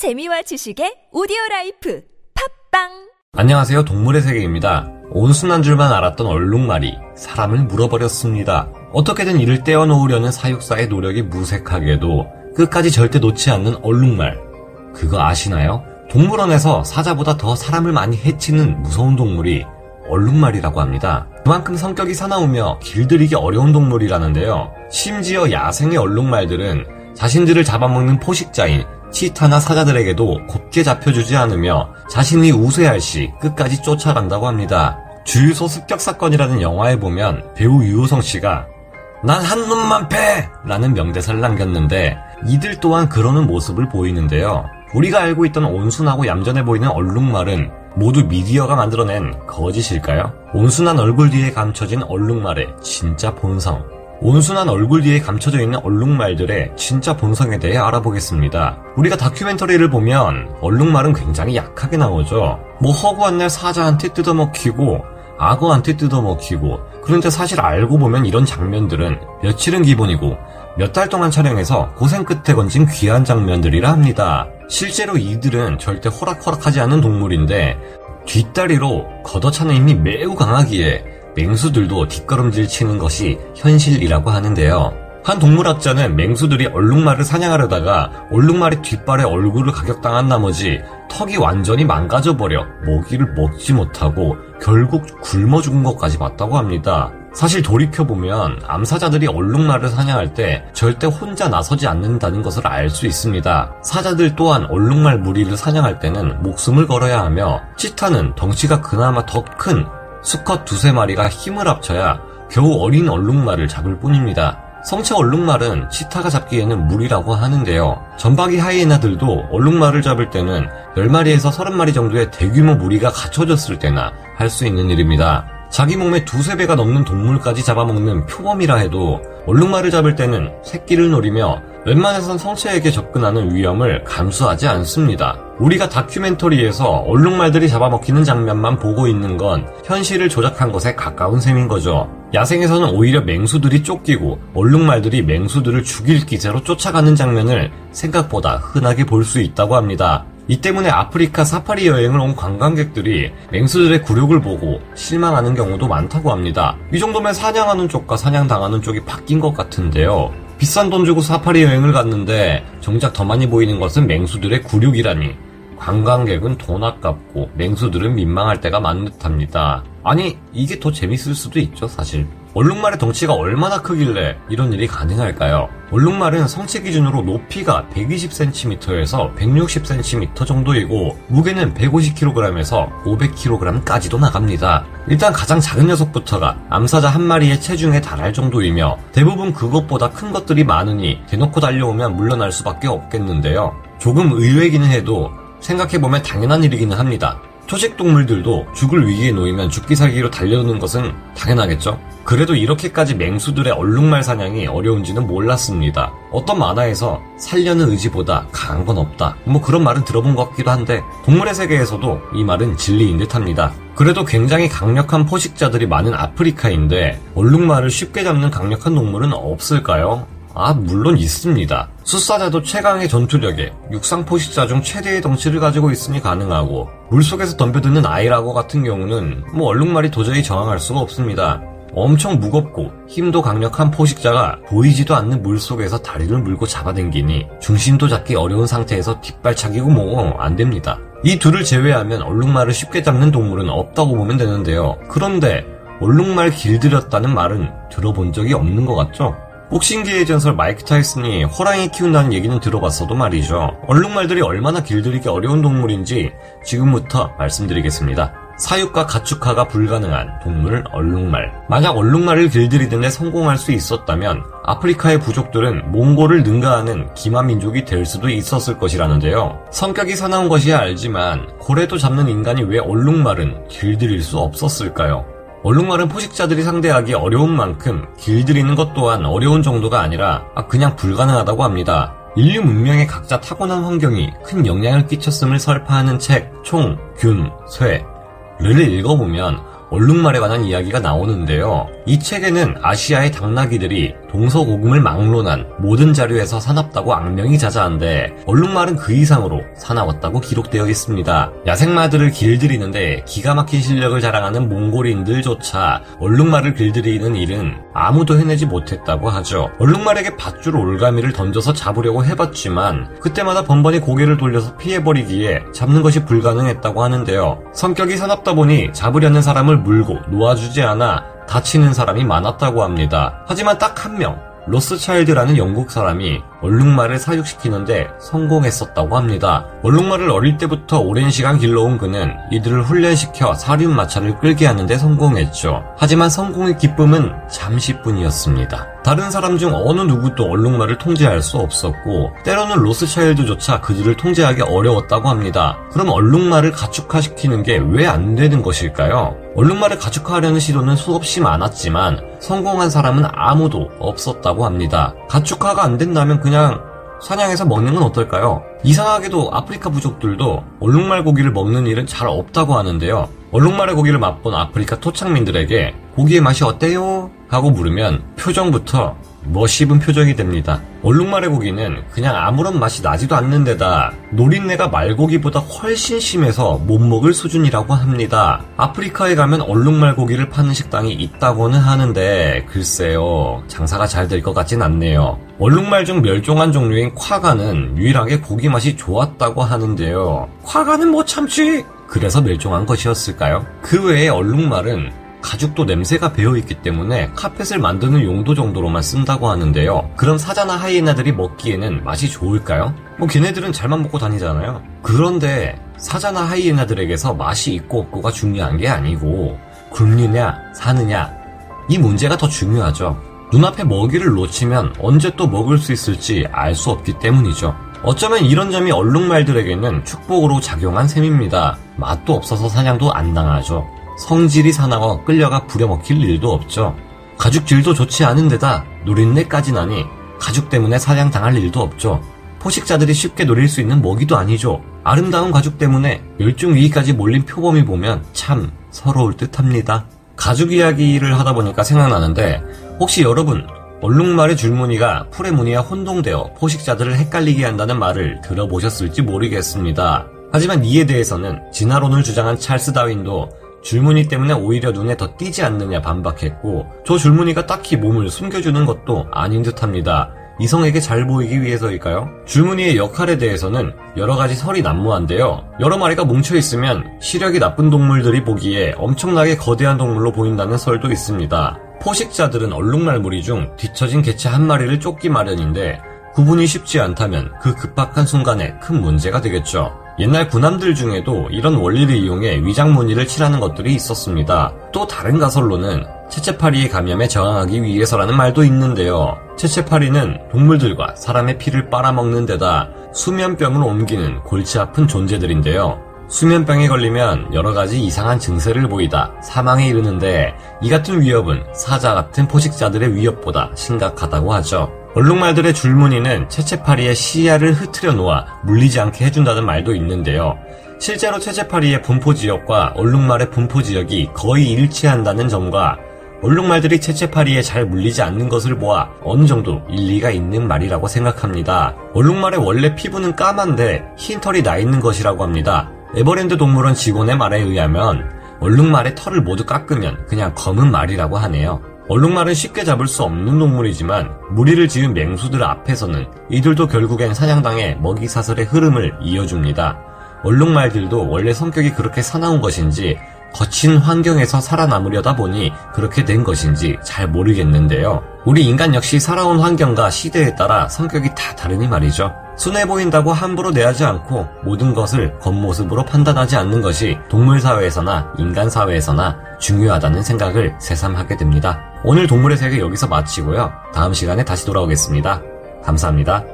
재미와 지식의 오디오 라이프 팝빵 안녕하세요. 동물의 세계입니다. 온순한 줄만 알았던 얼룩말이 사람을 물어버렸습니다. 어떻게든 이를 떼어놓으려는 사육사의 노력이 무색하게도 끝까지 절대 놓지 않는 얼룩말. 그거 아시나요? 동물원에서 사자보다 더 사람을 많이 해치는 무서운 동물이 얼룩말이라고 합니다. 그만큼 성격이 사나우며 길들이기 어려운 동물이라는데요. 심지어 야생의 얼룩말들은 자신들을 잡아먹는 포식자인 치타나 사자들에게도 곱게 잡혀주지 않으며 자신이 우세할 시 끝까지 쫓아간다고 합니다. 주유소 습격 사건이라는 영화에 보면 배우 유호성 씨가 난한 놈만 패! 라는 명대사를 남겼는데 이들 또한 그러는 모습을 보이는데요. 우리가 알고 있던 온순하고 얌전해 보이는 얼룩말은 모두 미디어가 만들어낸 거짓일까요? 온순한 얼굴 뒤에 감춰진 얼룩말의 진짜 본성. 온순한 얼굴 뒤에 감춰져 있는 얼룩말들의 진짜 본성에 대해 알아보겠습니다. 우리가 다큐멘터리를 보면 얼룩말은 굉장히 약하게 나오죠. 뭐 허구한 날 사자한테 뜯어먹히고 악어한테 뜯어먹히고 그런데 사실 알고 보면 이런 장면들은 며칠은 기본이고 몇 달 동안 촬영해서 고생 끝에 건진 귀한 장면들이라 합니다. 실제로 이들은 절대 호락호락하지 않은 동물인데 뒷다리로 걷어차는 힘이 매우 강하기에 맹수들도 뒷걸음질 치는 것이 현실이라고 하는데요. 한 동물학자는 맹수들이 얼룩말을 사냥하려다가 얼룩말의 뒷발에 얼굴을 가격당한 나머지 턱이 완전히 망가져버려 먹이를 먹지 못하고 결국 굶어 죽은 것까지 봤다고 합니다. 사실 돌이켜보면 암사자들이 얼룩말을 사냥할 때 절대 혼자 나서지 않는다는 것을 알 수 있습니다. 사자들 또한 얼룩말 무리를 사냥할 때는 목숨을 걸어야 하며 치타는 덩치가 그나마 더 큰 수컷 두세 마리가 힘을 합쳐야 겨우 어린 얼룩말을 잡을 뿐입니다. 성체 얼룩말은 치타가 잡기에는 무리라고 하는데요. 전박이 하이에나들도 얼룩말을 잡을 때는 10마리에서 30마리 정도의 대규모 무리가 갖춰졌을 때나 할 수 있는 일입니다. 자기 몸의 두세 배가 넘는 동물까지 잡아먹는 표범이라 해도 얼룩말을 잡을 때는 새끼를 노리며 웬만해선 성체에게 접근하는 위험을 감수하지 않습니다. 우리가 다큐멘터리에서 얼룩말들이 잡아먹히는 장면만 보고 있는 건 현실을 조작한 것에 가까운 셈인 거죠. 야생에서는 오히려 맹수들이 쫓기고 얼룩말들이 맹수들을 죽일 기세로 쫓아가는 장면을 생각보다 흔하게 볼 수 있다고 합니다. 이 때문에 아프리카 사파리 여행을 온 관광객들이 맹수들의 굴욕을 보고 실망하는 경우도 많다고 합니다. 이 정도면 사냥하는 쪽과 사냥당하는 쪽이 바뀐 것 같은데요. 비싼 돈 주고 사파리 여행을 갔는데 정작 더 많이 보이는 것은 맹수들의 굴욕이라니. 관광객은 돈 아깝고 맹수들은 민망할 때가 많은 듯합니다. 아니 이게 더 재밌을 수도 있죠 사실. 얼룩말의 덩치가 얼마나 크길래 이런 일이 가능할까요? 얼룩말은 성체 기준으로 높이가 120cm에서 160cm 정도이고 무게는 150kg에서 500kg까지도 나갑니다. 일단 가장 작은 녀석부터가 암사자 한 마리의 체중에 달할 정도이며 대부분 그것보다 큰 것들이 많으니 대놓고 달려오면 물러날 수밖에 없겠는데요. 조금 의외기는 해도 생각해보면 당연한 일이기는 합니다. 초식 동물들도 죽을 위기에 놓이면 죽기 살기로 달려드는 것은 당연하겠죠? 그래도 이렇게까지 맹수들의 얼룩말 사냥이 어려운지는 몰랐습니다. 어떤 만화에서 살려는 의지보다 강한 건 없다. 뭐 그런 말은 들어본 것 같기도 한데 동물의 세계에서도 이 말은 진리인 듯 합니다. 그래도 굉장히 강력한 포식자들이 많은 아프리카인데 얼룩말을 쉽게 잡는 강력한 동물은 없을까요? 아, 물론 있습니다. 숫사자도 최강의 전투력에 육상 포식자 중 최대의 덩치를 가지고 있으니 가능하고 물속에서 덤벼드는 아이라고 같은 경우는 뭐 얼룩말이 도저히 저항할 수가 없습니다. 엄청 무겁고 힘도 강력한 포식자가 보이지도 않는 물속에서 다리를 물고 잡아당기니 중심도 잡기 어려운 상태에서 뒷발차기고 뭐 안 됩니다. 이 둘을 제외하면 얼룩말을 쉽게 잡는 동물은 없다고 보면 되는데요. 그런데 얼룩말 길들였다는 말은 들어본 적이 없는 것 같죠? 복싱계의 전설 마이크 타이슨이 호랑이 키운다는 얘기는 들어봤어도 말이죠. 얼룩말들이 얼마나 길들이기 어려운 동물인지 지금부터 말씀드리겠습니다. 사육과 가축화가 불가능한 동물 얼룩말. 만약 얼룩말을 길들이는 데 성공할 수 있었다면 아프리카의 부족들은 몽골을 능가하는 기마 민족이 될 수도 있었을 것이라는데요. 성격이 사나운 것이야 알지만 고래도 잡는 인간이 왜 얼룩말은 길들일 수 없었을까요? 얼룩말은 포식자들이 상대하기 어려운 만큼 길들이는 것 또한 어려운 정도가 아니라 그냥 불가능하다고 합니다. 인류 문명의 각자 타고난 환경이 큰 영향을 끼쳤음을 설파하는 책 총, 균, 쇠를 읽어보면 얼룩말에 관한 이야기가 나오는데요. 이 책에는 아시아의 당나귀들이 동서고금을 막론한 모든 자료에서 사납다고 악명이 자자한데 얼룩말은 그 이상으로 사나웠다고 기록되어 있습니다. 야생마들을 길들이는데 기가 막힌 실력을 자랑하는 몽골인들조차 얼룩말을 길들이는 일은 아무도 해내지 못했다고 하죠. 얼룩말에게 밧줄 올가미를 던져서 잡으려고 해봤지만 그때마다 번번이 고개를 돌려서 피해버리기에 잡는 것이 불가능했다고 하는데요. 성격이 사납다 보니 잡으려는 사람을 물고 놓아주지 않아 다치는 사람이 많았다고 합니다. 하지만 딱 한 명, 로스차일드라는 영국 사람이 얼룩말을 사육시키는데 성공했었다고 합니다. 얼룩말을 어릴 때부터 오랜 시간 길러온 그는 이들을 훈련시켜 사륜마차를 끌게 하는데 성공했죠. 하지만 성공의 기쁨은 잠시뿐이었습니다. 다른 사람 중 어느 누구도 얼룩말을 통제할 수 없었고 때로는 로스차일드조차 그들을 통제하기 어려웠다고 합니다. 그럼 얼룩말을 가축화시키는 게 왜 안 되는 것일까요? 얼룩말을 가축화하려는 시도는 수없이 많았지만 성공한 사람은 아무도 없었다고 합니다. 가축화가 안 된다면 그냥 사냥해서 먹는 건 어떨까요? 이상하게도 아프리카 부족들도 얼룩말 고기를 먹는 일은 잘 없다고 하는데요. 얼룩말의 고기를 맛본 아프리카 토착민들에게 고기의 맛이 어때요? 하고 물으면 표정부터 뭐 씹은 표정이 됩니다. 얼룩말의 고기는 그냥 아무런 맛이 나지도 않는데다 노린내가 말고기보다 훨씬 심해서 못 먹을 수준이라고 합니다. 아프리카에 가면 얼룩말 고기를 파는 식당이 있다고는 하는데 글쎄요 장사가 잘 될 것 같진 않네요. 얼룩말 중 멸종한 종류인 콰가는 유일하게 고기 맛이 좋았다고 하는데요. 콰가는 못 참지! 그래서 멸종한 것이었을까요? 그 외에 얼룩말은 가죽도 냄새가 배어있기 때문에 카펫을 만드는 용도 정도로만 쓴다고 하는데요. 그럼 사자나 하이에나들이 먹기에는 맛이 좋을까요? 뭐 걔네들은 잘만 먹고 다니잖아요. 그런데 사자나 하이에나들에게서 맛이 있고 없고가 중요한 게 아니고 굶느냐 사느냐 이 문제가 더 중요하죠. 눈앞에 먹이를 놓치면 언제 또 먹을 수 있을지 알 수 없기 때문이죠. 어쩌면 이런 점이 얼룩말들에게는 축복으로 작용한 셈입니다. 맛도 없어서 사냥도 안 당하죠. 성질이 사나워 끌려가 부려먹힐 일도 없죠. 가죽질도 좋지 않은 데다 노린내까지 나니 가죽 때문에 사냥당할 일도 없죠. 포식자들이 쉽게 노릴 수 있는 먹이도 아니죠. 아름다운 가죽 때문에 멸종 위기까지 몰린 표범이 보면 참 서러울 듯 합니다. 가죽 이야기를 하다 보니까 생각나는데 혹시 여러분 얼룩말의 줄무늬가 풀의 무늬와 혼동되어 포식자들을 헷갈리게 한다는 말을 들어보셨을지 모르겠습니다. 하지만 이에 대해서는 진화론을 주장한 찰스 다윈도 줄무늬 때문에 오히려 눈에 더 띄지 않느냐 반박했고 저 줄무늬가 딱히 몸을 숨겨주는 것도 아닌 듯합니다. 이성에게 잘 보이기 위해서일까요? 줄무늬의 역할에 대해서는 여러 가지 설이 난무한데요. 여러 마리가 뭉쳐 있으면 시력이 나쁜 동물들이 보기에 엄청나게 거대한 동물로 보인다는 설도 있습니다. 포식자들은 얼룩말 무리 중 뒤처진 개체 한 마리를 쫓기 마련인데 구분이 쉽지 않다면 그 급박한 순간에 큰 문제가 되겠죠. 옛날 군함들 중에도 이런 원리를 이용해 위장 무늬를 칠하는 것들이 있었습니다. 또 다른 가설로는 채채파리의 감염에 저항하기 위해서라는 말도 있는데요. 채채파리는 동물들과 사람의 피를 빨아먹는 데다 수면병을 옮기는 골치 아픈 존재들인데요. 수면병에 걸리면 여러 가지 이상한 증세를 보이다 사망에 이르는데 이 같은 위협은 사자 같은 포식자들의 위협보다 심각하다고 하죠. 얼룩말들의 줄무늬는 채채파리의 시야를 흐트려 놓아 물리지 않게 해준다는 말도 있는데요. 실제로 채채파리의 분포 지역과 얼룩말의 분포 지역이 거의 일치한다는 점과 얼룩말들이 채채파리에 잘 물리지 않는 것을 보아 어느 정도 일리가 있는 말이라고 생각합니다. 얼룩말의 원래 피부는 까만데 흰 털이 나 있는 것이라고 합니다. 에버랜드 동물원 직원의 말에 의하면 얼룩말의 털을 모두 깎으면 그냥 검은 말이라고 하네요. 얼룩말은 쉽게 잡을 수 없는 동물이지만 무리를 지은 맹수들 앞에서는 이들도 결국엔 사냥당해 먹이 사슬의 흐름을 이어줍니다. 얼룩말들도 원래 성격이 그렇게 사나운 것인지 거친 환경에서 살아남으려다 보니 그렇게 된 것인지 잘 모르겠는데요. 우리 인간 역시 살아온 환경과 시대에 따라 성격이 다 다르니 말이죠. 순해 보인다고 함부로 내하지 않고 모든 것을 겉모습으로 판단하지 않는 것이 동물 사회에서나 인간 사회에서나 중요하다는 생각을 새삼하게 됩니다. 오늘 동물의 세계 여기서 마치고요. 다음 시간에 다시 돌아오겠습니다. 감사합니다.